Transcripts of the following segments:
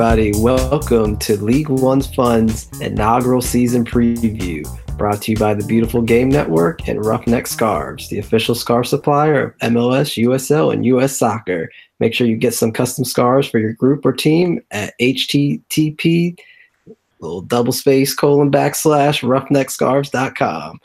everybody. Welcome to League One's Fun's inaugural season preview, brought to you by the Beautiful Game Network and Roughneck Scarves, the official scarf supplier of MLS, USL, and US Soccer. Make sure you get some custom scarves for your group or team at http little double space colon backslash roughneckscarves.com.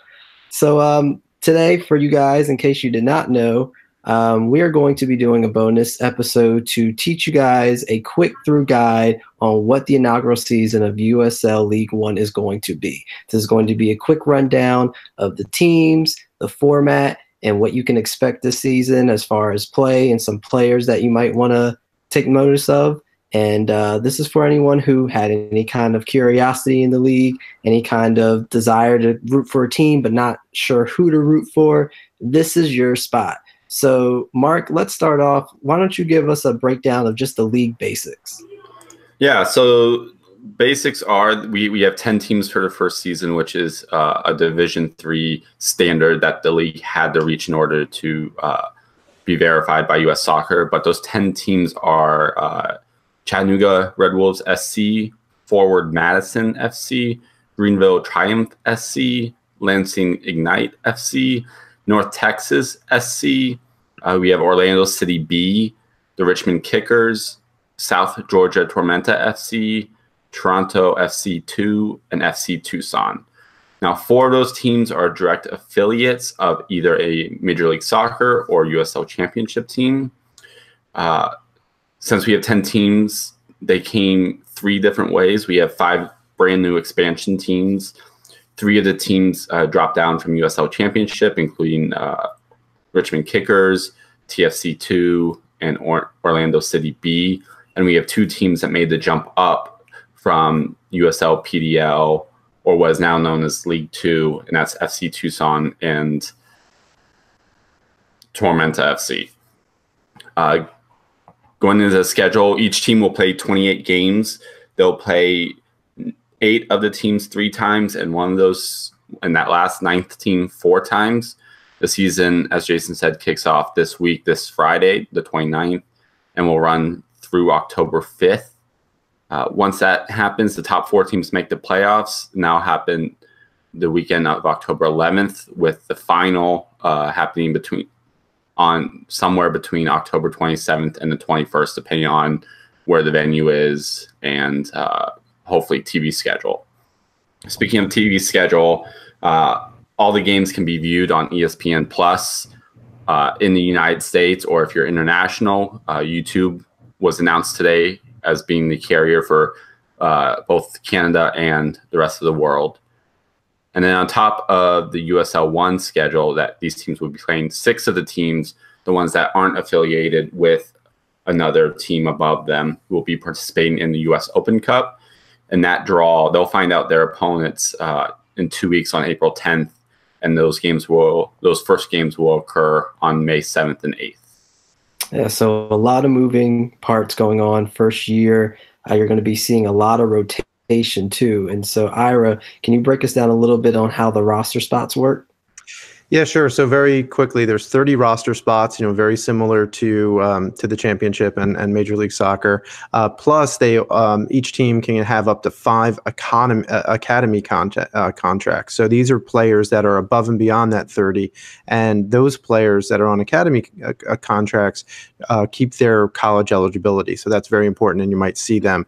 So um, today, for you guys, in case you did not know, um, we are going to be doing a bonus episode to teach you guys a quick through guide on what the inaugural season of USL League One is going to be. This is going to be a quick rundown of the teams, the format, and what you can expect this season as far as play and some players that you might want to take notice of. And uh, this is for anyone who had any kind of curiosity in the league, any kind of desire to root for a team, but not sure who to root for. This is your spot. So, Mark, let's start off. Why don't you give us a breakdown of just the league basics? Yeah. So, basics are we, we have 10 teams for the first season, which is uh, a Division three standard that the league had to reach in order to uh, be verified by U.S. Soccer. But those 10 teams are uh, Chattanooga Red Wolves SC, Forward Madison FC, Greenville Triumph SC, Lansing Ignite FC, North Texas SC. Uh, we have Orlando City B, the Richmond Kickers, South Georgia Tormenta FC, Toronto FC2, and FC Tucson. Now, four of those teams are direct affiliates of either a Major League Soccer or USL Championship team. Uh, since we have 10 teams, they came three different ways. We have five brand new expansion teams Three of the teams uh, dropped down from USL Championship, including uh, Richmond Kickers, TFC2, and or- Orlando City B. And we have two teams that made the jump up from USL PDL, or what is now known as League Two, and that's FC Tucson and Tormenta FC. Uh, going into the schedule, each team will play 28 games. They'll play eight of the teams three times, and one of those, and that last ninth team four times. The season, as Jason said, kicks off this week, this Friday, the 29th, and will run through October 5th. Uh, once that happens, the top four teams make the playoffs. Now happen the weekend of October 11th, with the final uh, happening between on somewhere between October 27th and the 21st, depending on where the venue is and uh, hopefully TV schedule. Speaking of TV schedule, uh, all the games can be viewed on ESPN Plus uh, in the United States, or if you're international, uh, YouTube was announced today as being the carrier for uh, both Canada and the rest of the world. And then on top of the USL One schedule that these teams will be playing, six of the teams, the ones that aren't affiliated with another team above them, will be participating in the US Open Cup in that draw, they'll find out their opponents uh, in two weeks on April 10th, and those games will those first games will occur on May 7th and 8th. Yeah, so a lot of moving parts going on. First year, uh, you're going to be seeing a lot of rotation too. And so, Ira, can you break us down a little bit on how the roster spots work? Yeah, sure. So very quickly, there's 30 roster spots. You know, very similar to um, to the championship and, and Major League Soccer. Uh, plus, they um, each team can have up to five economy, uh, academy content, uh, contracts. So these are players that are above and beyond that 30, and those players that are on academy uh, uh, contracts uh, keep their college eligibility. So that's very important, and you might see them.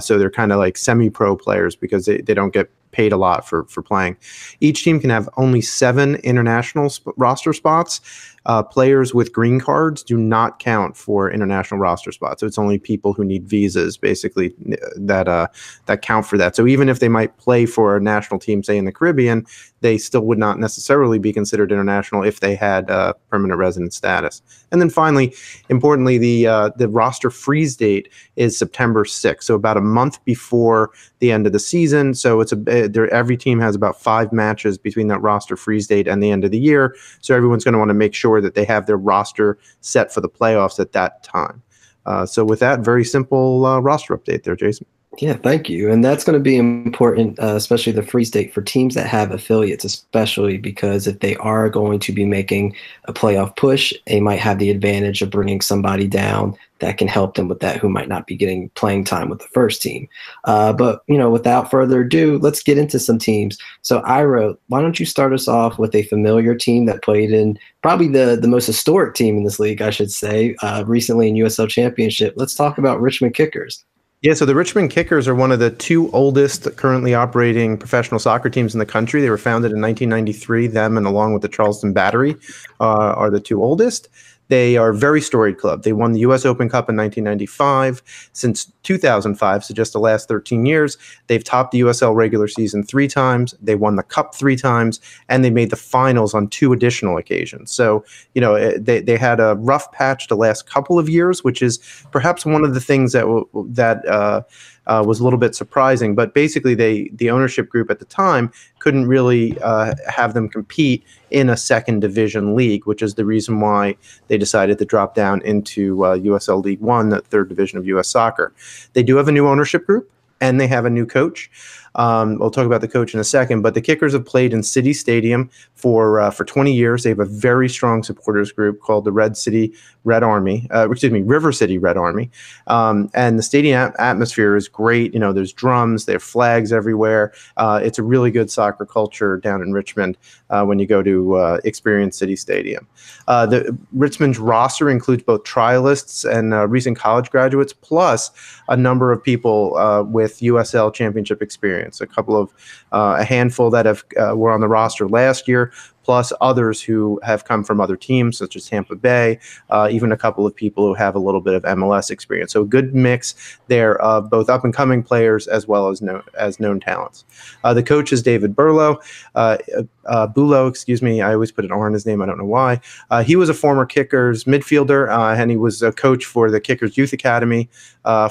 so they're kind of like semi-pro players because they, they don't get paid a lot for for playing. Each team can have only seven international sp- roster spots, uh, players with green cards do not count for international roster spots. So it's only people who need visas, basically, that uh, that count for that. So even if they might play for a national team, say in the Caribbean, they still would not necessarily be considered international if they had uh, permanent resident status. And then finally, importantly, the uh, the roster freeze date is September 6th, so about a month before the end of the season. So it's a every team has about five matches between that roster freeze date and the end of the year. So everyone's going to want to make sure that they have their roster set for the playoffs at that time. Uh, so with that, very simple uh, roster update there, Jason. Yeah, thank you. And that's going to be important, uh, especially the freeze date, for teams that have affiliates, especially because if they are going to be making a playoff push, they might have the advantage of bringing somebody down that can help them with that who might not be getting playing time with the first team. Uh, but, you know, without further ado, let's get into some teams. So, Ira, why don't you start us off with a familiar team that played in probably the, the most historic team in this league, I should say, uh, recently in USL Championship? Let's talk about Richmond Kickers. Yeah, so the Richmond Kickers are one of the two oldest currently operating professional soccer teams in the country. They were founded in 1993. Them and along with the Charleston Battery uh, are the two oldest. They are a very storied club. They won the U.S. Open Cup in 1995. Since 2005, so just the last 13 years, they've topped the USL regular season three times. They won the Cup three times, and they made the finals on two additional occasions. So, you know, eh, they, they had a rough patch the last couple of years, which is perhaps one of the things that that uh, uh, was a little bit surprising. But basically, they the ownership group at the time couldn't really uh, have them compete in a second division league, which is the reason why they decided to drop down into uh, USL League One, the third division of U.S. soccer. They do have a new ownership group and they have a new coach. Um, we'll talk about the coach in a second, but the Kickers have played in City Stadium for uh, for 20 years. They have a very strong supporters group called the Red City Red Army, uh, excuse me, River City Red Army, um, and the stadium atmosphere is great. You know, there's drums, there are flags everywhere. Uh, it's a really good soccer culture down in Richmond uh, when you go to uh, experience City Stadium. Uh, the Richmond's roster includes both trialists and recent college graduates, plus a number of people with USL Championship experience experience. A couple of uh, a handful that have uh, were on the roster last year, plus others who have come from other teams such as Tampa Bay, uh, even a couple of people who have a little bit of MLS experience. So a good mix there of both up and coming players as well as known as known talents. Uh, the coach is David Burlow, uh, uh, Bulow, excuse me. I always put an R in his name. I don't know why. Uh, he was a former Kickers midfielder, uh, and he was a coach for the Kickers Youth Academy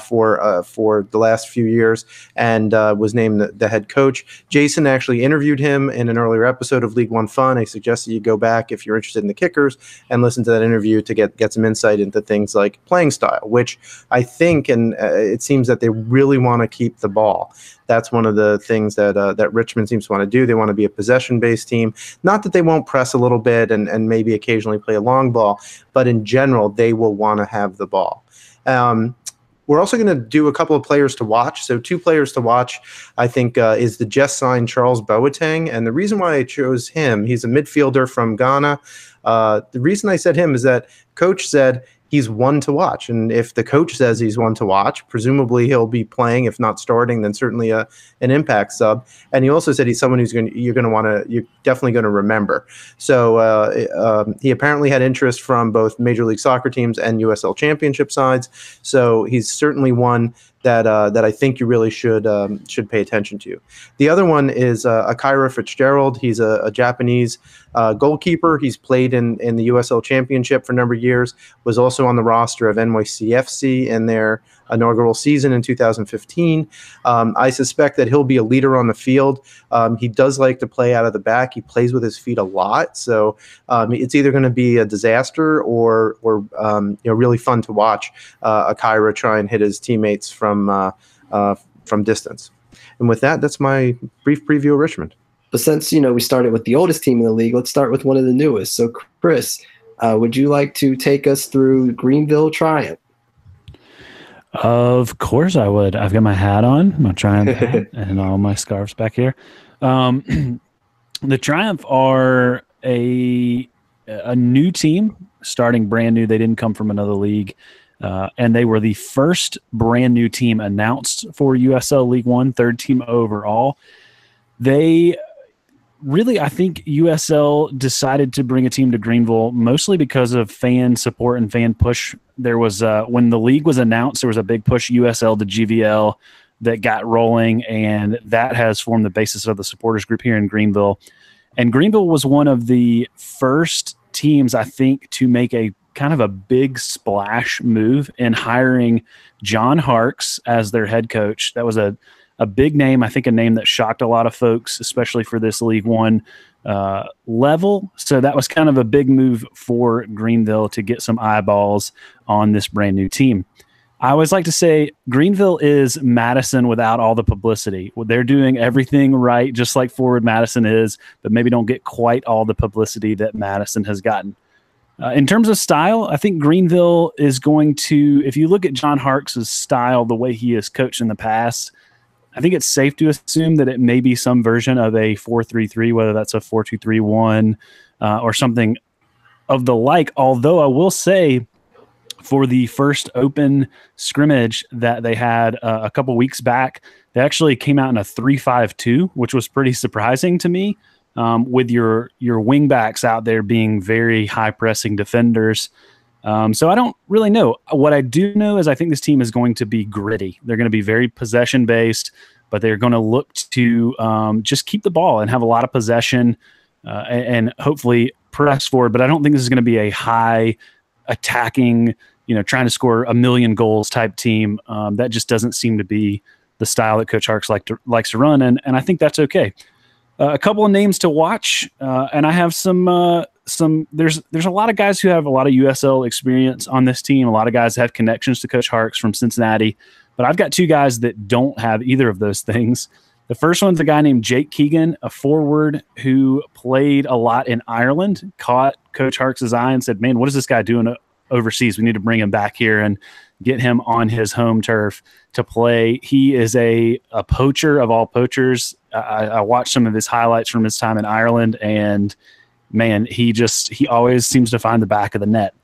for for the last few years, and was named the, the head coach. Jason actually interviewed him in an earlier episode of League One Fun. Suggest that you go back if you're interested in the kickers and listen to that interview to get get some insight into things like playing style, which I think and uh, it seems that they really want to keep the ball. That's one of the things that uh, that Richmond seems to want to do. They want to be a possession based team. Not that they won't press a little bit and and maybe occasionally play a long ball, but in general they will want to have the ball. Um, we're also going to do a couple of players to watch. So, two players to watch, I think, uh, is the just signed Charles Boateng. And the reason why I chose him, he's a midfielder from Ghana. Uh, the reason I said him is that coach said he's one to watch. And if the coach says he's one to watch, presumably he'll be playing. If not starting, then certainly a an impact sub. And he also said he's someone who's going you're going to want to you're definitely going to remember. So uh, um, he apparently had interest from both Major League Soccer teams and USL Championship sides. So he's certainly one that uh, that I think you really should um, should pay attention to. The other one is uh, Akira Fitzgerald. He's a, a Japanese uh, goalkeeper. He's played in in the USL Championship for a number of years. Was also on the roster of NYCFC in their inaugural season in 2015. Um, I suspect that he'll be a leader on the field. Um, he does like to play out of the back. He plays with his feet a lot, so um, it's either going to be a disaster or or um, you know really fun to watch uh, Akira try and hit his teammates from uh, uh, from distance. And with that, that's my brief preview of Richmond. But since you know we started with the oldest team in the league, let's start with one of the newest. So, Chris, uh, would you like to take us through Greenville Triumph? Of course I would. I've got my hat on, my Triumph hat, and all my scarves back here. Um, the Triumph are a a new team, starting brand new. They didn't come from another league, uh, and they were the first brand new team announced for USL League One, third team overall. They really, I think USL decided to bring a team to Greenville mostly because of fan support and fan push. There was uh, when the league was announced, there was a big push USL to GVL that got rolling, and that has formed the basis of the supporters group here in Greenville. And Greenville was one of the first teams, I think, to make a kind of a big splash move in hiring John Harkes as their head coach. That was a a big name. I think a name that shocked a lot of folks, especially for this League One uh, level. So that was kind of a big move for Greenville to get some eyeballs on this brand new team. I always like to say Greenville is Madison without all the publicity. They're doing everything right, just like Forward Madison is, but maybe don't get quite all the publicity that Madison has gotten. Uh, in terms of style, I think Greenville is going to, if you look at John Harkes' style, the way he has coached in the past, I think it's safe to assume that it may be some version of a 4 3 3, whether that's a 4 2 3 1 uh, or something of the like. Although I will say, for the first open scrimmage that they had uh, a couple weeks back, they actually came out in a 352, which was pretty surprising to me um, with your your wingbacks out there being very high pressing defenders. Um, so I don't really know. What I do know is I think this team is going to be gritty. They're going to be very possession based, but they're going to look to um, just keep the ball and have a lot of possession uh, and, and, hopefully press forward. But I don't think this is going to be a high attacking, you know, trying to score a million goals type team. Um, that just doesn't seem to be the style that Coach Harkes like to, likes to run, and and I think that's okay. Uh, a couple of names to watch, uh, and I have some uh, some. There's there's a lot of guys who have a lot of USL experience on this team. A lot of guys have connections to Coach Harkes from Cincinnati, but I've got two guys that don't have either of those things. The first one's a guy named Jake Keegan, a forward who played a lot in Ireland. Caught Coach Harkes' eye and said, "Man, what is this guy doing overseas? We need to bring him back here and get him on his home turf to play. He is a, a poacher of all poachers. I, I watched some of his highlights from his time in Ireland, and man, he just he always seems to find the back of the net.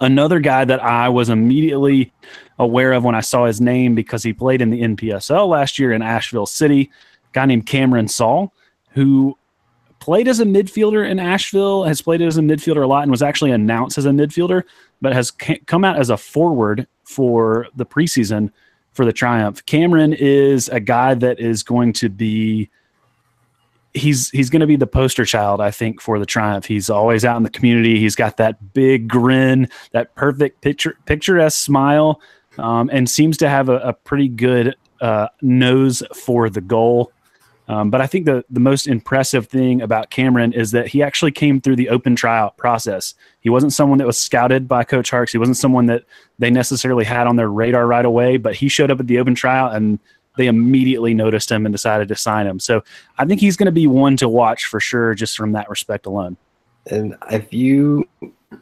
Another guy that I was immediately aware of when I saw his name because he played in the NPSL last year in Asheville City, guy named Cameron Saul, who played as a midfielder in Asheville, has played as a midfielder a lot, and was actually announced as a midfielder, but has come out as a forward for the preseason for the Triumph. Cameron is a guy that is going to be he's he's going to be the poster child I think for the Triumph. He's always out in the community. He's got that big grin, that perfect picture picturesque smile, um, and seems to have a, a pretty good uh, nose for the goal. Um, but I think the, the most impressive thing about Cameron is that he actually came through the open tryout process. He wasn't someone that was scouted by Coach Harkes. He wasn't someone that they necessarily had on their radar right away, but he showed up at the open tryout and they immediately noticed him and decided to sign him. So I think he's going to be one to watch for sure, just from that respect alone. And if you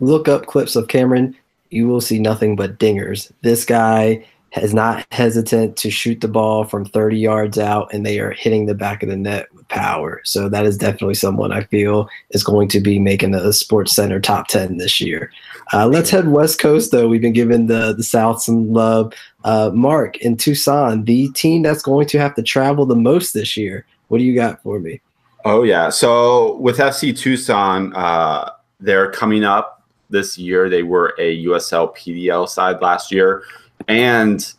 look up clips of Cameron, you will see nothing but dingers. This guy is not hesitant to shoot the ball from 30 yards out, and they are hitting the back of the net with power. So that is definitely someone I feel is going to be making a Sports Center top 10 this year. Uh, let's head West Coast, though. We've been giving the, the South some love. Uh, Mark, in Tucson, the team that's going to have to travel the most this year. What do you got for me? Oh, yeah. So with FC Tucson, uh, they're coming up this year. They were a USL PDL side last year. And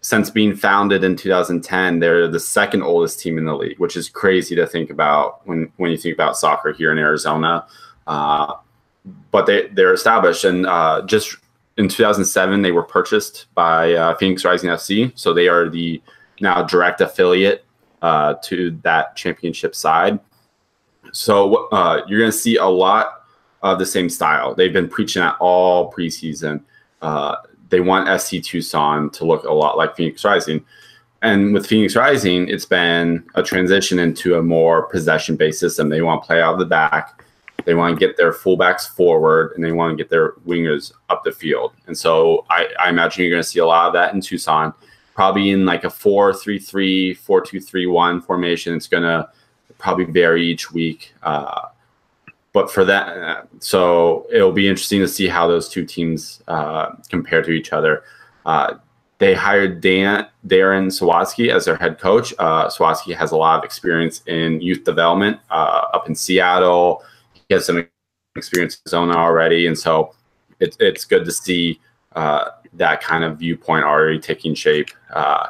since being founded in 2010, they're the second oldest team in the league, which is crazy to think about when, when you think about soccer here in Arizona. Uh, but they, they're established. And uh, just in 2007, they were purchased by uh, Phoenix Rising FC. So they are the now direct affiliate uh, to that championship side. So uh, you're going to see a lot of the same style. They've been preaching that all preseason. Uh, they want FC Tucson to look a lot like Phoenix Rising. And with Phoenix Rising, it's been a transition into a more possession based system. They want to play out of the back. They want to get their fullbacks forward and they want to get their wingers up the field. And so I, I imagine you're going to see a lot of that in Tucson, probably in like a 4 3 3, 4 2 3 1 formation. It's going to probably vary each week. Uh, but for that, so it'll be interesting to see how those two teams uh, compare to each other. Uh, they hired Dan Darren Sawatzky as their head coach. Uh, has a lot of experience in youth development uh, up in Seattle. He has some experience in Arizona already, and so it, it's good to see uh, that kind of viewpoint already taking shape. Uh,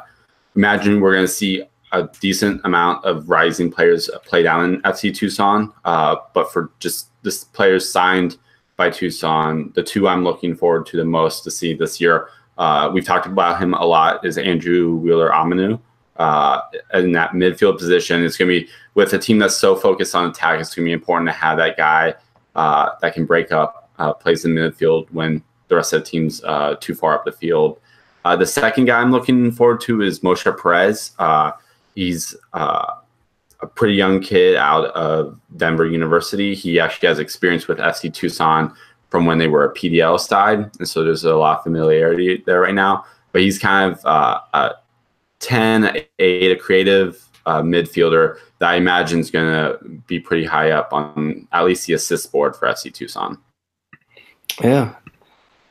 imagine we're going to see a decent amount of rising players play down in FC Tucson. Uh, but for just this players signed by Tucson, the two I'm looking forward to the most to see this year, uh, we've talked about him a lot, is Andrew Wheeler Omiunu. Uh, in that midfield position, it's going to be with a team that's so focused on attack. It's going to be important to have that guy uh, that can break up uh, plays in midfield when the rest of the team's uh, too far up the field. Uh, the second guy I'm looking forward to is Moshe Perez. Uh, he's a pretty young kid out of Denver University. He actually has experience with FC Tucson from when they were a PDL side, and so there's a lot of familiarity there right now. But he's kind of uh, a 10, 8, a creative uh, midfielder that I imagine is going to be pretty high up on at least the assist board for FC Tucson. Yeah,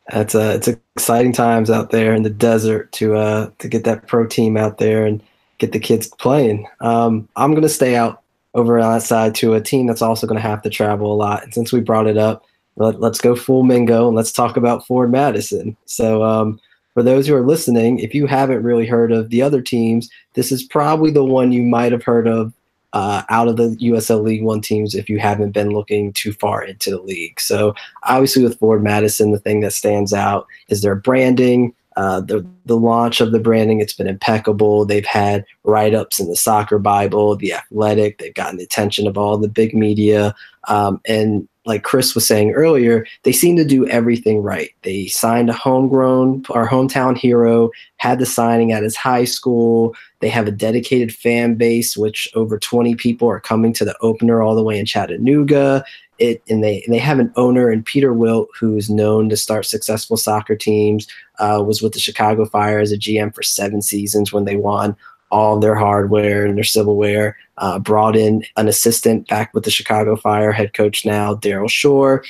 it's uh, it's exciting times out there in the desert to uh to get that pro team out there and get the kids playing. Um, I'm going to stay out over on that side to a team that's also going to have to travel a lot. And since we brought it up, let, us go full Mingo and let's talk about Forward Madison. So, um, for those who are listening, if you haven't really heard of the other teams, this is probably the one you might have heard of uh, out of the USL League One teams if you haven't been looking too far into the league. So, obviously, with Forward Madison, the thing that stands out is their branding. Uh, the the launch of the branding it's been impeccable. They've had write ups in the Soccer Bible, the Athletic. They've gotten the attention of all the big media, um, and like Chris was saying earlier, they seem to do everything right. They signed a homegrown, our hometown hero, had the signing at his high school. They have a dedicated fan base, which over 20 people are coming to the opener all the way in Chattanooga. It and they and they have an owner in Peter Wilt who's known to start successful soccer teams. Uh, was with the Chicago Fire as a GM for seven seasons when they won all their hardware and their silverware. Uh, brought in an assistant back with the Chicago Fire, head coach now, Daryl Shore.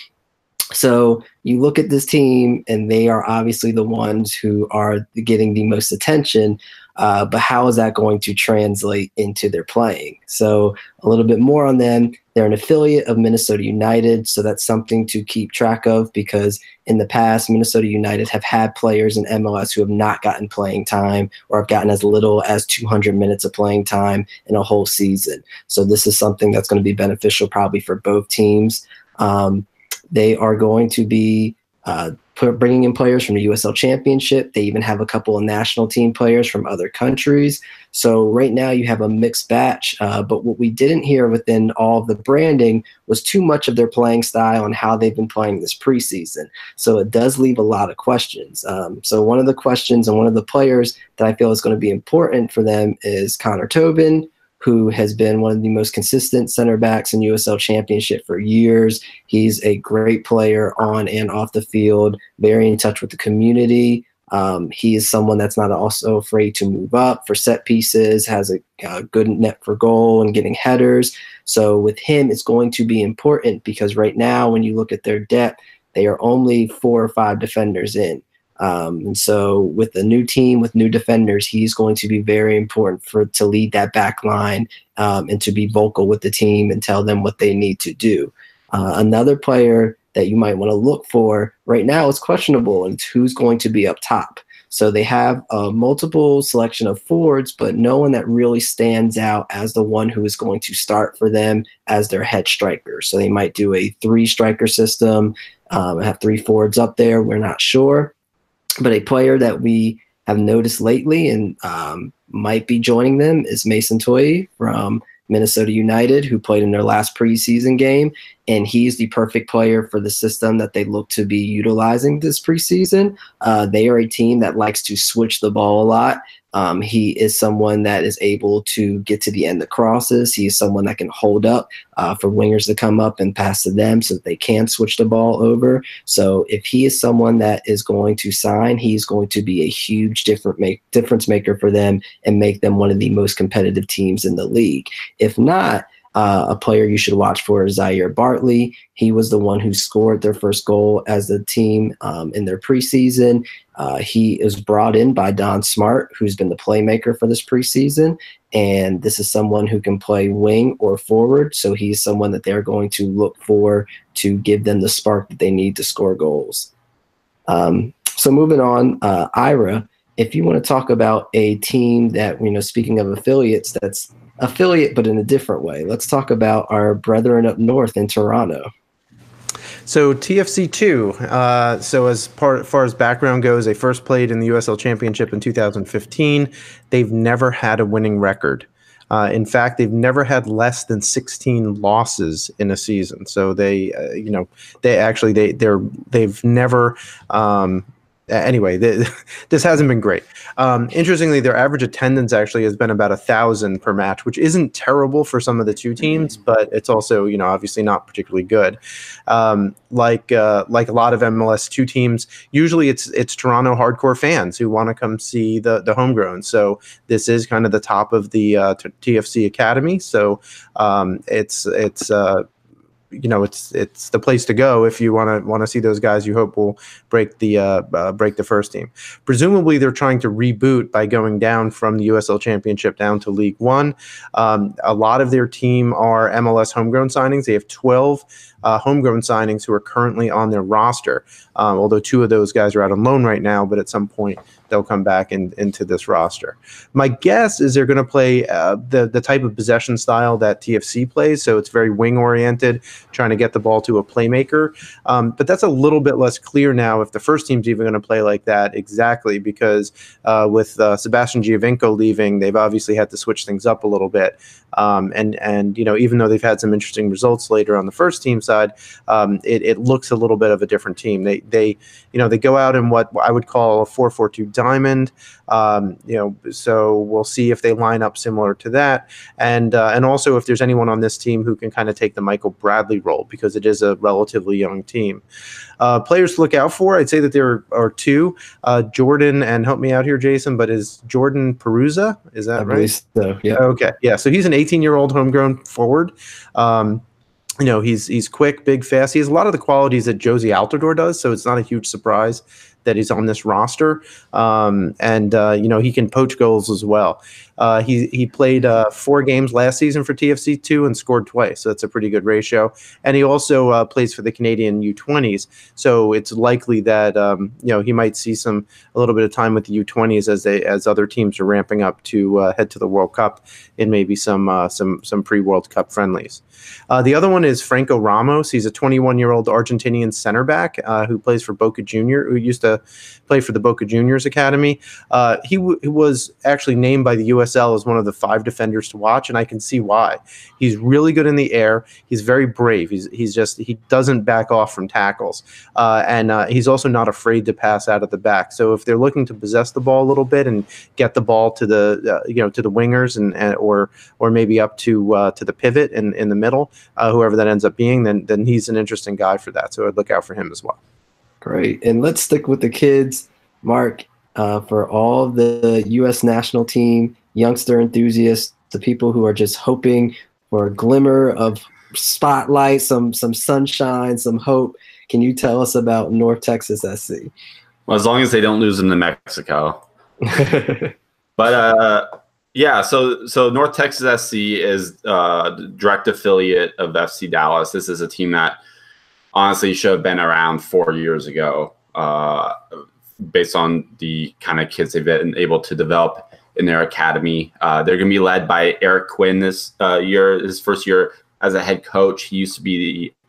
So you look at this team, and they are obviously the ones who are getting the most attention. Uh, but how is that going to translate into their playing? So, a little bit more on them. They're an affiliate of Minnesota United, so that's something to keep track of because in the past, Minnesota United have had players in MLS who have not gotten playing time or have gotten as little as 200 minutes of playing time in a whole season. So, this is something that's going to be beneficial probably for both teams. Um, they are going to be uh, bringing in players from the USL Championship. They even have a couple of national team players from other countries. So right now you have a mixed batch. Uh, but what we didn't hear within all of the branding was too much of their playing style and how they've been playing this preseason. So it does leave a lot of questions. Um, so one of the questions and one of the players that I feel is going to be important for them is Connor Tobin who has been one of the most consistent center backs in USL Championship for years. He's a great player on and off the field, very in touch with the community. Um, he is someone that's not also afraid to move up for set pieces, has a, a good net for goal and getting headers. So with him, it's going to be important because right now, when you look at their depth, they are only four or five defenders in. Um, and so with the new team with new defenders, he's going to be very important for to lead that back line um, and to be vocal with the team and tell them what they need to do. Uh, another player that you might want to look for right now is questionable, and who's going to be up top. So they have a multiple selection of forwards, but no one that really stands out as the one who is going to start for them as their head striker. So they might do a three striker system, um, have three forwards up there. We're not sure. But a player that we have noticed lately and um, might be joining them is Mason Toye from Minnesota United, who played in their last preseason game. And he's the perfect player for the system that they look to be utilizing this preseason. Uh, they are a team that likes to switch the ball a lot. Um, he is someone that is able to get to the end of crosses. He is someone that can hold up uh, for wingers to come up and pass to them so that they can switch the ball over. So if he is someone that is going to sign, he's going to be a huge different make, difference maker for them and make them one of the most competitive teams in the league. If not, uh, a player you should watch for is Zaire Bartley. He was the one who scored their first goal as a team um, in their preseason. Uh, he is brought in by Don Smart, who's been the playmaker for this preseason. And this is someone who can play wing or forward. So he's someone that they're going to look for to give them the spark that they need to score goals. Um, so moving on, uh, Ira, if you want to talk about a team that, you know, speaking of affiliates, that's affiliate, but in a different way, let's talk about our brethren up north in Toronto. So TFC2. Uh, so as part far as background goes, they first played in the USL Championship in 2015. They've never had a winning record. Uh, in fact, they've never had less than 16 losses in a season. So they, uh, you know, they actually they they're they've never um, anyway, this hasn't been great. Um, interestingly, their average attendance actually has been about a thousand per match, which isn't terrible for some of the two teams, mm. but it's also you know obviously not particularly good. Um, like uh, like a lot of MLS two teams, usually it's it's Toronto hardcore fans who want to come see the the homegrown. So this is kind of the top of the uh, TFC Academy. So um, it's it's uh, you know it's it's the place to go if you want to want to see those guys you hope will break the uh, uh, break the first team. Presumably, they're trying to reboot by going down from the USL Championship down to League One. Um, a lot of their team are MLS homegrown signings. They have 12 uh, homegrown signings who are currently on their roster. Um, although two of those guys are out on loan right now, but at some point they'll come back in, into this roster. My guess is they're going to play uh, the the type of possession style that TFC plays, so it's very wing oriented, trying to get the ball to a playmaker. Um, but that's a little bit less clear now if the first team's even going to play like that exactly, because uh, with uh, Sebastian Giovinco leaving, they've obviously had to switch things up a little bit. Um, and and you know even though they've had some interesting results later on the first team side, um, it, it looks a little bit of a different team. They they you know they go out in what I would call a four four two diamond. Um, you know so we'll see if they line up similar to that, and uh, and also if there's anyone on this team who can kind of take the Michael Bradley role because it is a relatively young team. Uh, players to look out for, I'd say that there are two, uh, Jordan and help me out here, Jason. But is Jordan Perruzza? Is that I right? So, yeah. Okay. Yeah. So he's an 18 year old homegrown forward. Um, you know, he's he's quick, big, fast. He has a lot of the qualities that Jozy Altidore does, so it's not a huge surprise that he's on this roster. Um, and uh, you know, he can poach goals as well. Uh, he he played uh, four games last season for TFC two and scored twice, so that's a pretty good ratio. And he also uh, plays for the Canadian U20s, so it's likely that um, you know he might see some a little bit of time with the U20s as they as other teams are ramping up to uh, head to the World Cup in maybe some uh, some some pre World Cup friendlies. Uh, the other one is Franco Ramos. He's a 21 year old Argentinian center back who plays for Boca Junior, who used to play for the Boca Juniors Academy. he, w- he was actually named by the U.S. USL is one of the five defenders to watch, and I can see why. He's really good in the air. He's very brave. He's he's just he doesn't back off from tackles, uh, and uh, he's also not afraid to pass out of the back. So if they're looking to possess the ball a little bit and get the ball to the uh, you know to the wingers and, and or or maybe up to uh, to the pivot in in the middle, uh, whoever that ends up being, then then he's an interesting guy for that. So I'd look out for him as well. Great, and let's stick with the kids, Mark. Uh, for all the U.S. national team youngster enthusiasts, the people who are just hoping for a glimmer of spotlight, some some sunshine, some hope. Can you tell us about North Texas SC? Well, as long as they don't lose them to Mexico. but uh, yeah, so so North Texas SC is uh, direct affiliate of FC Dallas. This is a team that honestly should have been around four years ago, uh, based on the kind of kids they've been able to develop in their academy. Uh, they're going to be led by Eric Quinn this uh, year, his first year as a head coach. He used to be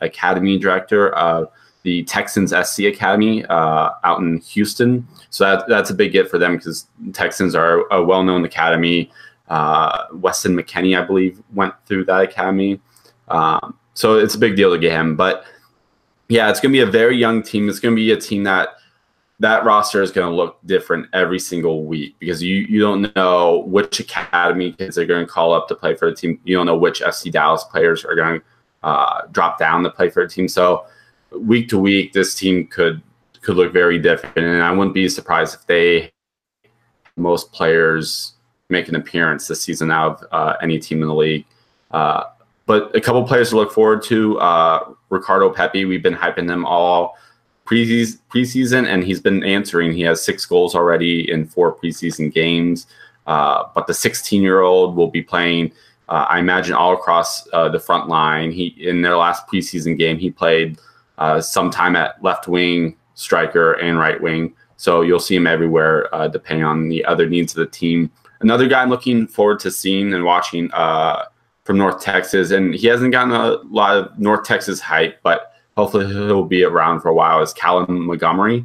the academy director of the Texans SC Academy uh, out in Houston. So that, that's a big get for them because Texans are a well known academy. Uh, Weston McKennie, I believe, went through that academy. Um, so it's a big deal to get him. But yeah, it's going to be a very young team. It's going to be a team that that roster is going to look different every single week because you you don't know which academy kids are going to call up to play for the team. You don't know which FC Dallas players are going to uh, drop down to play for a team. So week to week, this team could could look very different, and I wouldn't be surprised if they most players make an appearance this season out of uh, any team in the league. Uh, but a couple players to look forward to: uh, Ricardo Pepi. We've been hyping them all preseason, and he's been answering. He has six goals already in four preseason games. Uh, but the 16 year old will be playing, uh, I imagine, all across uh, the front line. He in their last preseason game, he played uh, sometime at left wing, striker, and right wing. So you'll see him everywhere, uh, depending on the other needs of the team. Another guy I'm looking forward to seeing and watching uh, from North Texas, and he hasn't gotten a lot of North Texas hype, but hopefully he'll be around for a while, is Callum Montgomery.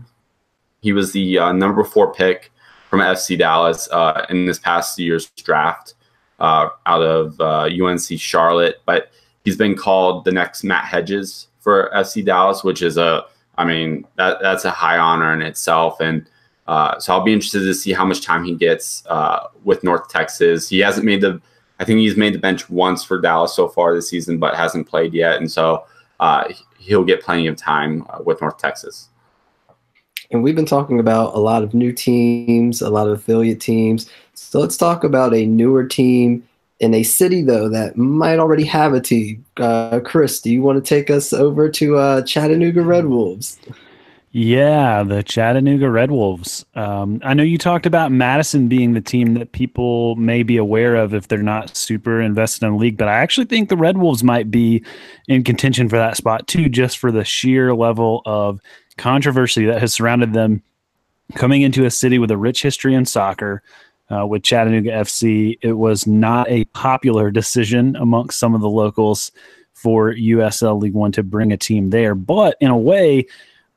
He was the uh, number four pick from FC Dallas uh, in this past year's draft uh, out of UNC uh, Charlotte, but he's been called the next Matt Hedges for FC Dallas, which is a I mean, that that's a high honor in itself. And uh, so I'll be interested to see how much time he gets uh, with North Texas. He hasn't made the, I think he's made the bench once for Dallas so far this season, but hasn't played yet. And so uh, he'll get plenty of time uh, with North Texas. And we've been talking about a lot of new teams, a lot of affiliate teams. So let's talk about a newer team in a city though that might already have a team. Uh, Chris, do you want to take us over to uh, Chattanooga Red Wolves? Yeah, the Chattanooga Red Wolves. Um, I know you talked about Madison being the team that people may be aware of if they're not super invested in the league, but I actually think the Red Wolves might be in contention for that spot too, just for the sheer level of controversy that has surrounded them coming into a city with a rich history in soccer, uh, with Chattanooga FC, it was not a popular decision amongst some of the locals for USL League One to bring a team there. But in a way,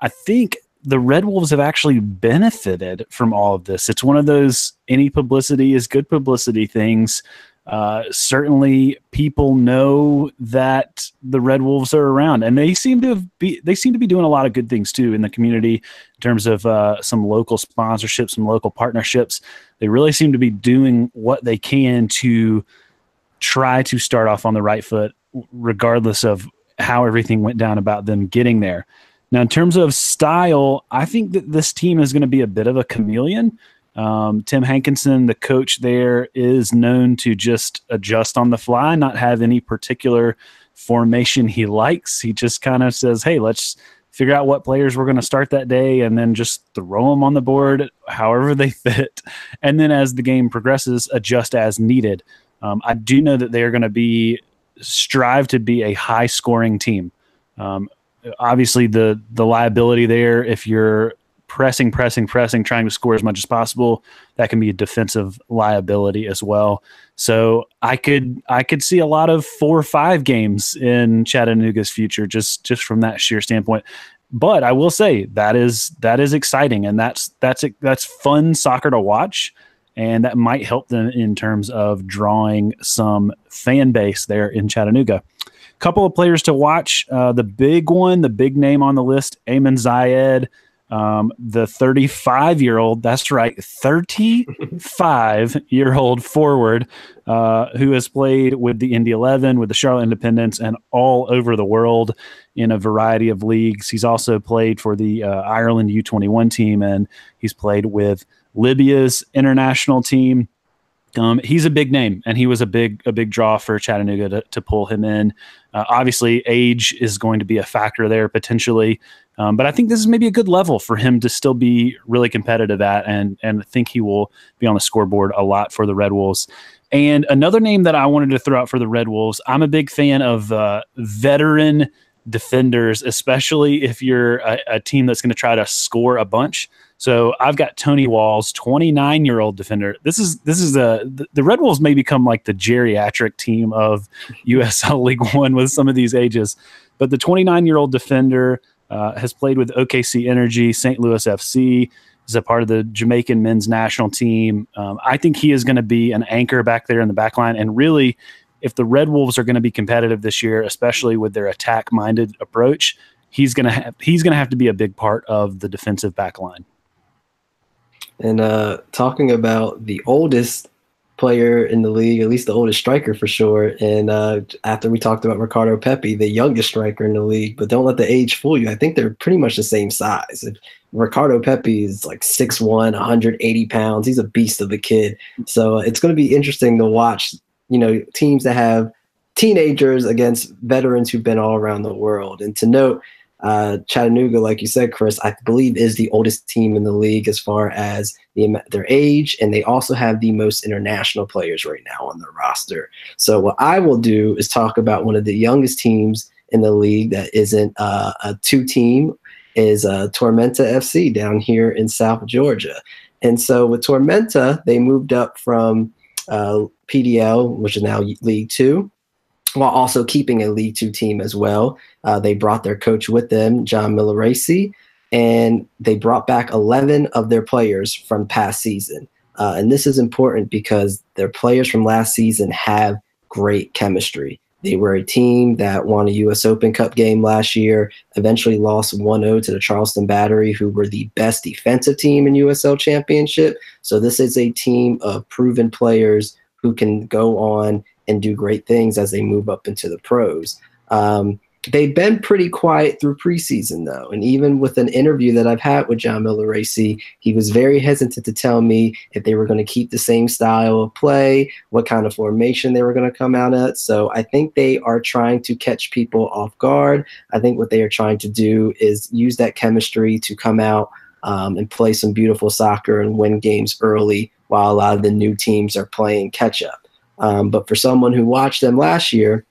I think the Red Wolves have actually benefited from all of this. It's one of those any publicity is good publicity things uh, certainly, people know that the Red Wolves are around, and they seem to be they seem to be doing a lot of good things too in the community in terms of uh, some local sponsorships, some local partnerships. They really seem to be doing what they can to try to start off on the right foot, regardless of how everything went down about them getting there. Now, in terms of style, I think that this team is going to be a bit of a chameleon. Um, Tim Hankinson, the coach there, is known to just adjust on the fly, not have any particular formation he likes. He just kind of says, hey, let's figure out what players we're going to start that day and then just throw them on the board however they fit. And then as the game progresses, adjust as needed. Um, I do know that they are going to be strive to be a high scoring team. Um, obviously, the the liability there, if you're pressing, pressing, pressing, trying to score as much as possible. That can be a defensive liability as well. So I could I could see a lot of four or five games in Chattanooga's future just just from that sheer standpoint. But I will say that is that is exciting and that's that's that's fun soccer to watch and that might help them in terms of drawing some fan base there in Chattanooga. Couple of players to watch. Uh, the big one, the big name on the list, Eamon Zayed um, the 35 year old, that's right, 35 year old forward uh, who has played with the Indy 11, with the Charlotte Independents, and all over the world in a variety of leagues. He's also played for the uh, Ireland U21 team, and he's played with Libya's international team. Um, he's a big name, and he was a big a big draw for Chattanooga to, to pull him in. Uh, obviously, age is going to be a factor there potentially, um, but I think this is maybe a good level for him to still be really competitive at, and and I think he will be on the scoreboard a lot for the Red Wolves. And another name that I wanted to throw out for the Red Wolves, I'm a big fan of uh, veteran defenders, especially if you're a, a team that's going to try to score a bunch. So I've got Tony Walls, 29 year old defender. This is this is a the, the Red Wolves may become like the geriatric team of USL League One with some of these ages, but the 29 year old defender uh, has played with OKC Energy, St. Louis FC, is a part of the Jamaican men's national team. Um, I think he is going to be an anchor back there in the back line. And really, if the Red Wolves are going to be competitive this year, especially with their attack minded approach, he's going to he's going to have to be a big part of the defensive back line. And uh, talking about the oldest player in the league, at least the oldest striker for sure. And uh, after we talked about Ricardo Pepi, the youngest striker in the league, but don't let the age fool you. I think they're pretty much the same size. If Ricardo Pepi is like 6'1, 180 pounds. He's a beast of a kid. So it's going to be interesting to watch, you know, teams that have teenagers against veterans who've been all around the world. And to note, uh, Chattanooga, like you said, Chris, I believe is the oldest team in the league as far as the, their age, and they also have the most international players right now on their roster. So what I will do is talk about one of the youngest teams in the league that isn't uh, a two-team is uh, Tormenta FC down here in South Georgia. And so with Tormenta, they moved up from uh, PDL, which is now League Two, while also keeping a League Two team as well. Uh, they brought their coach with them, John Miglarese, and they brought back 11 of their players from past season. Uh, and this is important because their players from last season have great chemistry. They were a team that won a U.S. Open Cup game last year, eventually lost 1 0 to the Charleston Battery, who were the best defensive team in USL Championship. So, this is a team of proven players who can go on and do great things as they move up into the pros. Um, they've been pretty quiet through preseason though. And even with an interview that i've had with John Miglarese he was very hesitant to tell me if they were going to keep the same style of play what kind of formation they were going to come out at. So i think they are trying to catch people off guard. I think what they are trying to do is use that chemistry to come out um, and play some beautiful soccer and win games early while a lot of the new teams are playing catch up um, but for someone who watched them last year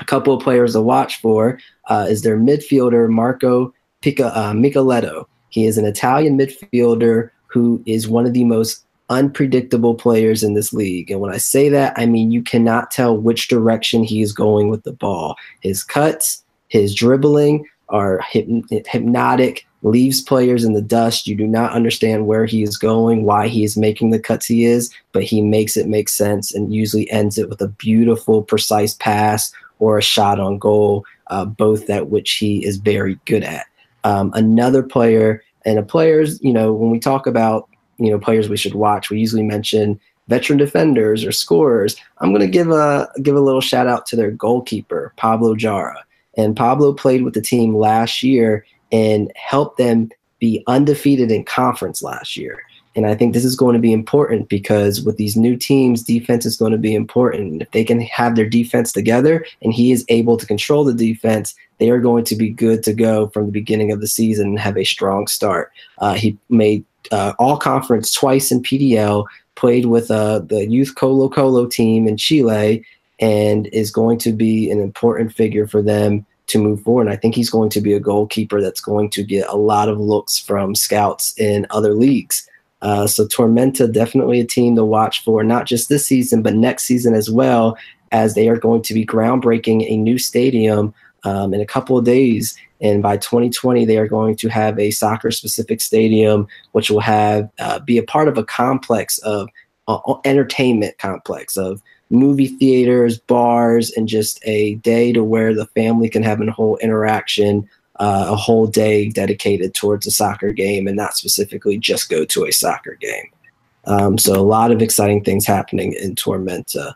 a couple of players to watch for uh, is their midfielder Marco Pica, uh, Micaletto. He is an Italian midfielder who is one of the most unpredictable players in this league. And when I say that, I mean you cannot tell which direction he is going with the ball. His cuts, his dribbling are hypnotic, leaves players in the dust. You do not understand where he is going, why he is making the cuts he is, but he makes it make sense and usually ends it with a beautiful, precise pass or a shot on goal, uh, both at which he is very good at. Um, another player, and a players, you know, when we talk about, you know, players we should watch, we usually mention veteran defenders or scorers. I'm going to give a give a little shout out to their goalkeeper, Pablo Jara. And Pablo played with the team last year and helped them be undefeated in conference last year. And I think this is going to be important because with these new teams, defense is going to be important. If they can have their defense together and he is able to control the defense, they are going to be good to go from the beginning of the season and have a strong start. Uh, he made uh, all conference twice in PDL, played with uh, the youth Colo Colo team in Chile, and is going to be an important figure for them to move forward. And I think he's going to be a goalkeeper that's going to get a lot of looks from scouts in other leagues. Uh, so Tormenta definitely a team to watch for, not just this season, but next season as well, as they are going to be groundbreaking a new stadium um, in a couple of days. And by 2020, they are going to have a soccer-specific stadium, which will have uh, be a part of a complex of uh, entertainment complex of movie theaters, bars, and just a day to where the family can have a whole interaction uh, a whole day dedicated towards a soccer game and not specifically just go to a soccer game. Um, so a lot of exciting things happening in Tormenta.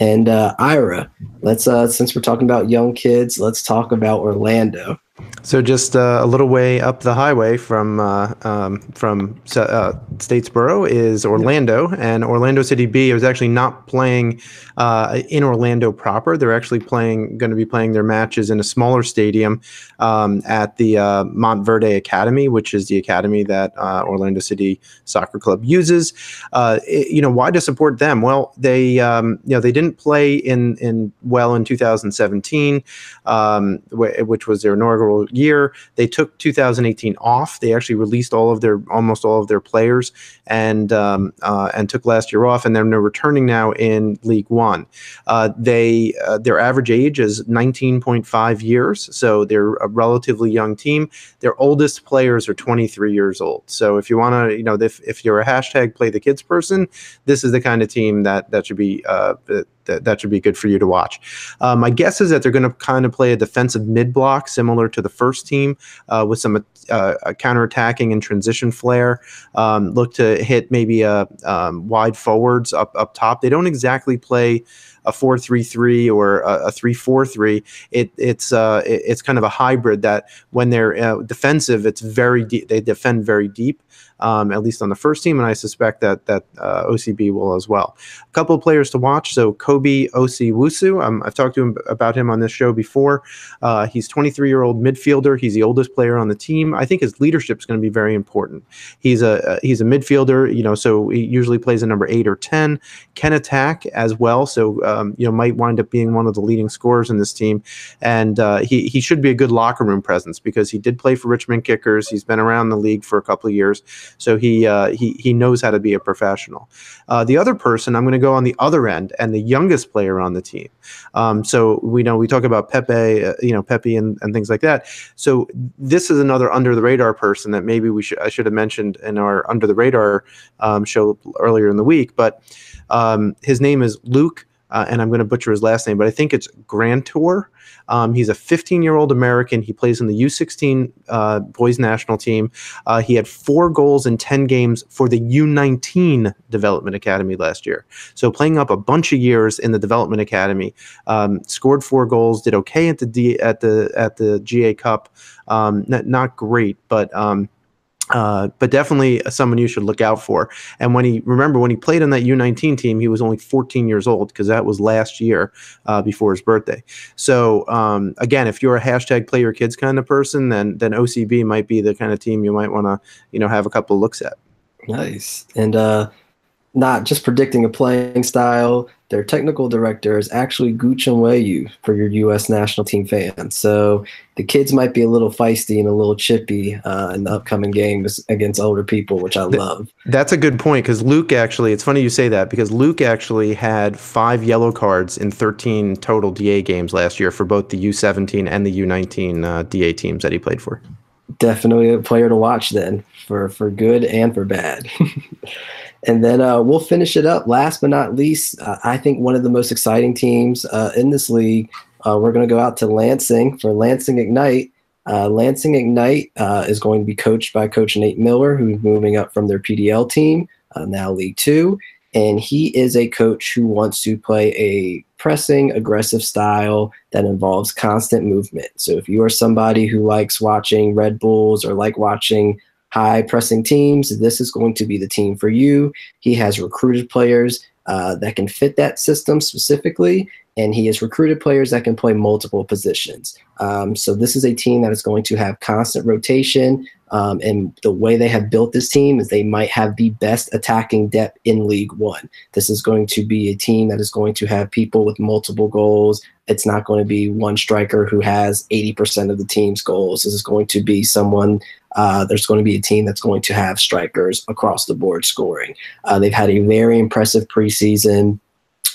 And uh, Ira, let's uh, since we're talking about young kids, let's talk about Orlando. So just uh, a little way up the highway from uh, um, from uh, Statesboro is Orlando, and Orlando City B is actually not playing uh, in Orlando proper. They're actually playing, going to be playing their matches in a smaller stadium um, at the uh, Montverde Academy, which is the academy that uh, Orlando City Soccer Club uses. It, you know, why to support them? Well, they um, you know they didn't play in in well in 2017, um, which was their inaugural year. They took 2018 off. They actually released all of their almost all of their players and um, uh, and took last year off, and they're returning now in League One. Uh, they uh, their average age is 19.5 years, so they're a relatively young team. Their oldest players are 23 years old. So if you want to, you know, if if you're a hashtag play the kids person, this is the kind of team that that should be uh, that, that should be good for you to watch. Uh, my guess is that they're going to kind of play a defensive mid block similar to the first team uh, with some uh, counterattacking and transition flair. Um, look to hit maybe a um, wide forwards up up top. They don't exactly play a four three three or a, three four three. It it's uh it, it's kind of a hybrid that when they're uh, defensive, it's very. They defend very deep um, at least on the first team, and I suspect that that uh, OCB will as well. A couple of players to watch. So Kobe Osiwusu, um, I've talked to him about him on this show before. Uh, he's 23 year old midfielder. He's the oldest player on the team. I think his leadership is going to be very important. He's a he's a midfielder, you know, so he usually plays a number eight or 10. Can attack as well, so um, you know might wind up being one of the leading scorers in this team, and uh, he he should be a good locker room presence because he did play for Richmond Kickers. He's been around the league for a couple of years, so he uh, he he knows how to be a professional. Uh, the other person, I'm going to go on the other end, and the youngest player on the team. Um, so we know we talk about Pepe, uh, you know Pepe and, and things like that. So this is another under the radar person that maybe we should I should have mentioned in our under the radar um, show earlier in the week, but um, his name is Luke uh, and I'm going to butcher his last name, but I think it's Grantor. Um, he's a 15 year old American. He plays in the U16 uh, boys national team. Uh, he had four goals in 10 games for the U19 Development Academy last year. So playing up a bunch of years in the Development Academy, um, scored four goals, did okay at the D, at the at the GA Cup. Um, not, not great, but um, uh, but definitely someone you should look out for. And when he remember when he played on that U19 team, he was only 14 years old because that was last year uh, before his birthday. So um, again, if you're a hashtag play your kids kind of person, then then OCB might be the kind of team you might want to you know have a couple looks at. Nice and uh, not just predicting a playing style. Their technical director is actually Oguchi Onyewu for your U.S. national team fans. So the kids might be a little feisty and a little chippy uh, in the upcoming games against older people, which I love. That's a good point because Luke actually, it's funny you say that because Luke actually had five yellow cards in 13 total DA games last year for both the U17 and the U19 uh, DA teams that he played for. Definitely a player to watch then for, for good and for bad. And then uh, we'll finish it up. Last but not least, uh, I think one of the most exciting teams uh, in this league. Uh, we're going to go out to Lansing for Lansing Ignite. Uh, Lansing Ignite uh, is going to be coached by Coach Nate Miller, who's moving up from their PDL team, now League Two. And he is a coach who wants to play a pressing, aggressive style that involves constant movement. So if you are somebody who likes watching Red Bulls or like watching high pressing teams, this is going to be the team for you. He has recruited players uh, that can fit that system specifically, and he has recruited players that can play multiple positions. Um, so this is a team that is going to have constant rotation. Um, and the way they have built this team is they might have the best attacking depth in League One. This is going to be a team that is going to have people with multiple goals. It's not going to be one striker who has 80% of the team's goals. This is going to be someone uh, there's going to be a team that's going to have strikers across the board scoring. Uh, they've had a very impressive preseason,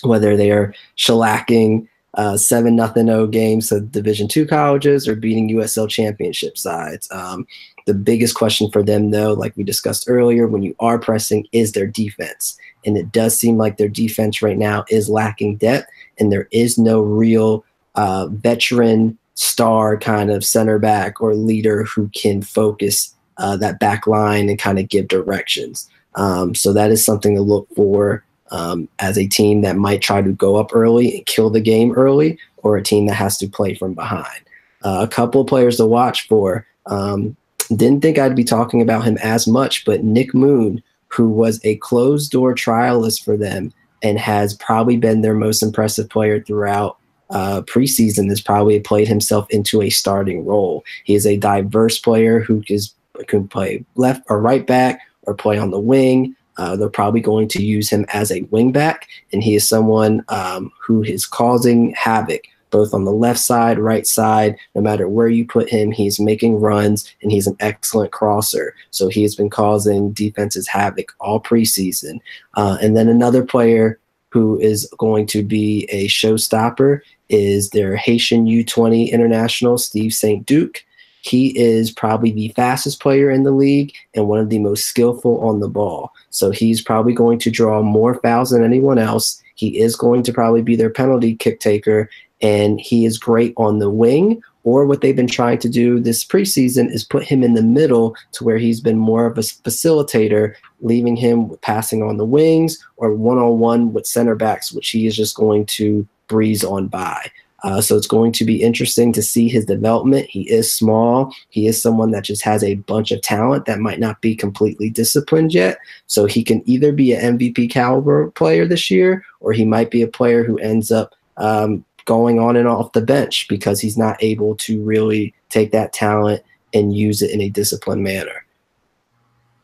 whether they are shellacking uh, seven nothing o games to Division two colleges or beating USL championship sides. Um, the biggest question for them, though, like we discussed earlier, when you are pressing, is their defense, and it does seem like their defense right now is lacking depth, and there is no real uh, veteran star kind of center back or leader who can focus uh, that back line and kind of give directions. Um, so that is something to look for um, as a team that might try to go up early and kill the game early, or a team that has to play from behind. Uh, a couple of players to watch for. Um, didn't think I'd be talking about him as much, but Nick Moon, who was a closed door trialist for them and has probably been their most impressive player throughout uh, preseason has probably played himself into a starting role. He is a diverse player who is, can play left or right back or play on the wing. Uh, they're probably going to use him as a wing back, and he is someone um, who is causing havoc both on the left side, right side. No matter where you put him, he's making runs and he's an excellent crosser. So he has been causing defenses havoc all preseason. Uh, and then another player who is going to be a showstopper is their Haitian U20 international, Steeve Saint-Duc. He is probably the fastest player in the league and one of the most skillful on the ball. So he's probably going to draw more fouls than anyone else. He is going to probably be their penalty kick taker, and he is great on the wing. Or what they've been trying to do this preseason is put him in the middle to where he's been more of a facilitator, leaving him passing on the wings or one on one with center backs, which he is just going to breeze on by. Uh, so it's going to be interesting to see his development. He is small. He is someone that just has a bunch of talent that might not be completely disciplined yet. So he can either be an MVP caliber player this year, or he might be a player who ends up um, going on and off the bench because he's not able to really take that talent and use it in a disciplined manner.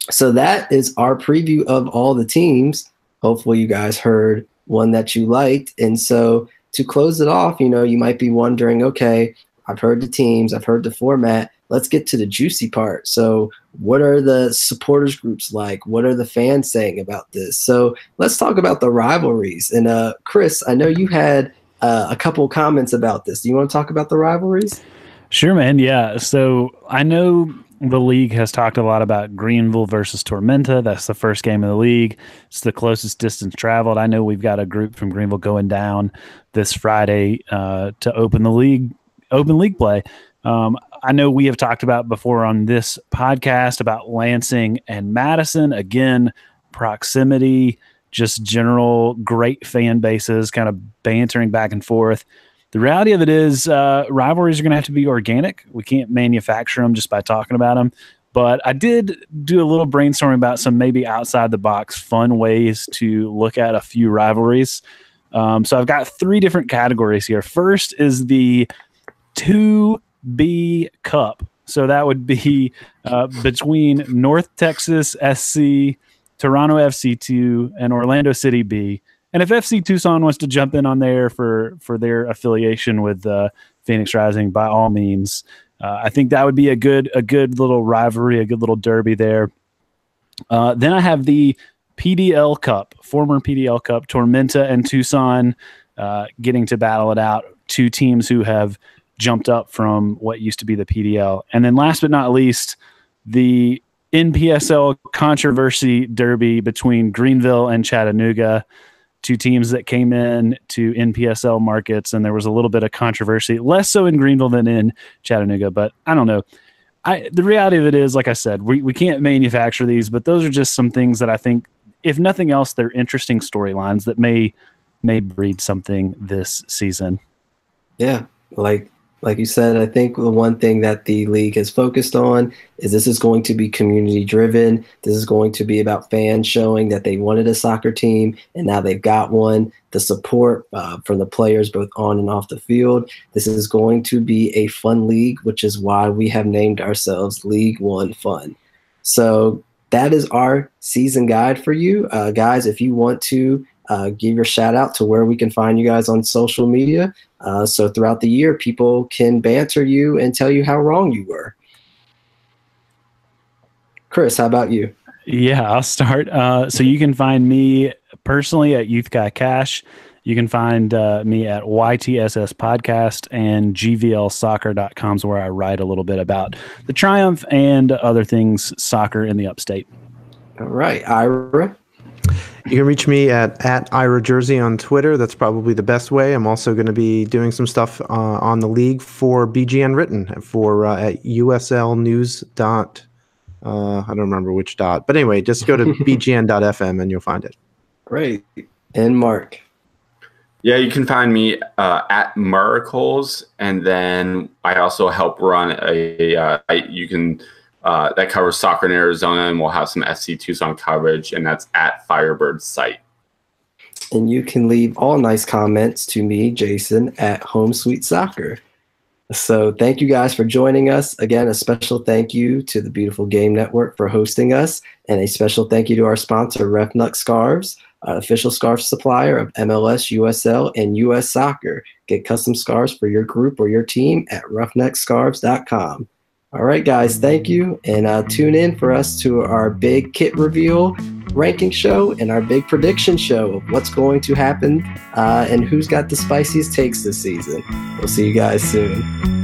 So that is our preview of all the teams. Hopefully, you guys heard one that you liked. And so to close it off, you know, you might be wondering, okay, I've heard the teams, I've heard the format. Let's get to the juicy part. So, what are the supporters groups like? What are the fans saying about this? So, let's talk about the rivalries. And uh, Chris, I know you had uh, a couple comments about this. Do you want to talk about the rivalries? Sure, man. Yeah. So I know the league has talked a lot about Greenville versus Tormenta. That's the first game of the league. It's the closest distance traveled. I know we've got a group from Greenville going down this Friday uh, to open the league, open league play. Um, I know we have talked about before on this podcast about Lansing and Madison. Again, proximity, just general great fan bases, kind of bantering back and forth. The reality of it is, uh, rivalries are going to have to be organic. We can't manufacture them just by talking about them. But I did do a little brainstorming about some maybe outside the box fun ways to look at a few rivalries. Um, so I've got three different categories here. First is the 2B Cup. So that would be uh, between North Texas SC, Toronto FC2, and Orlando City B. And if FC Tucson wants to jump in on there for for their affiliation with uh, Phoenix Rising, by all means, uh, I think that would be a good a good little rivalry, a good little derby there. Uh, then I have the PDL Cup, former PDL Cup, Tormenta and Tucson uh, getting to battle it out. Two teams who have jumped up from what used to be the PDL, and then last but not least, the NPSL controversy derby between Greenville and Chattanooga two teams that came in to NPSL markets, and there was a little bit of controversy, less so in Greenville than in Chattanooga. But I don't know. I the reality of it is, like I said, we, we can't manufacture these, but those are just some things that I think, if nothing else, they're interesting storylines that may may breed something this season. Yeah, like like you said, I think the one thing that the league has focused on is this is going to be community driven. This is going to be about fans showing that they wanted a soccer team and now they've got one. The support uh, from the players, both on and off the field. This is going to be a fun league, which is why we have named ourselves League One Fun. So that is our season guide for you. Uh, guys, if you want to uh, give your shout out to where we can find you guys on social media. Uh, so throughout the year, people can banter you and tell you how wrong you were. Chris, how about you? Yeah, I'll start. Uh, so you can find me personally at Youth Guy Cash. You can find uh, me at YTSS Podcast and GVLsoccer.com is where I write a little bit about the Triumph and other things soccer in the upstate. All right. Ira? You can reach me at, at Ira Jersey on Twitter. That's probably the best way. I'm also going to be doing some stuff uh, on the league for BGN Written for uh, at USL News. Dot, uh, I don't remember which dot. But anyway, just go to bgn.fm and you'll find it. Great. And Mark. Yeah, you can find me uh, at Miracles, and then I also help run a. Uh, I, you can uh, that covers soccer in Arizona, and we'll have some FC Tucson coverage, and that's at Firebird site. And you can leave all nice comments to me, Jason, at Home Sweet Soccer. So thank you guys for joining us. Again, a special thank you to the Beautiful Game Network for hosting us, and a special thank you to our sponsor, Roughneck Scarves, official scarf supplier of MLS, USL, and US Soccer. Get custom scarves for your group or your team at roughneckscarves.com. All right, guys, thank you. And uh, tune in for us to our big kit reveal ranking show and our big prediction show of what's going to happen uh, and who's got the spiciest takes this season. We'll see you guys soon.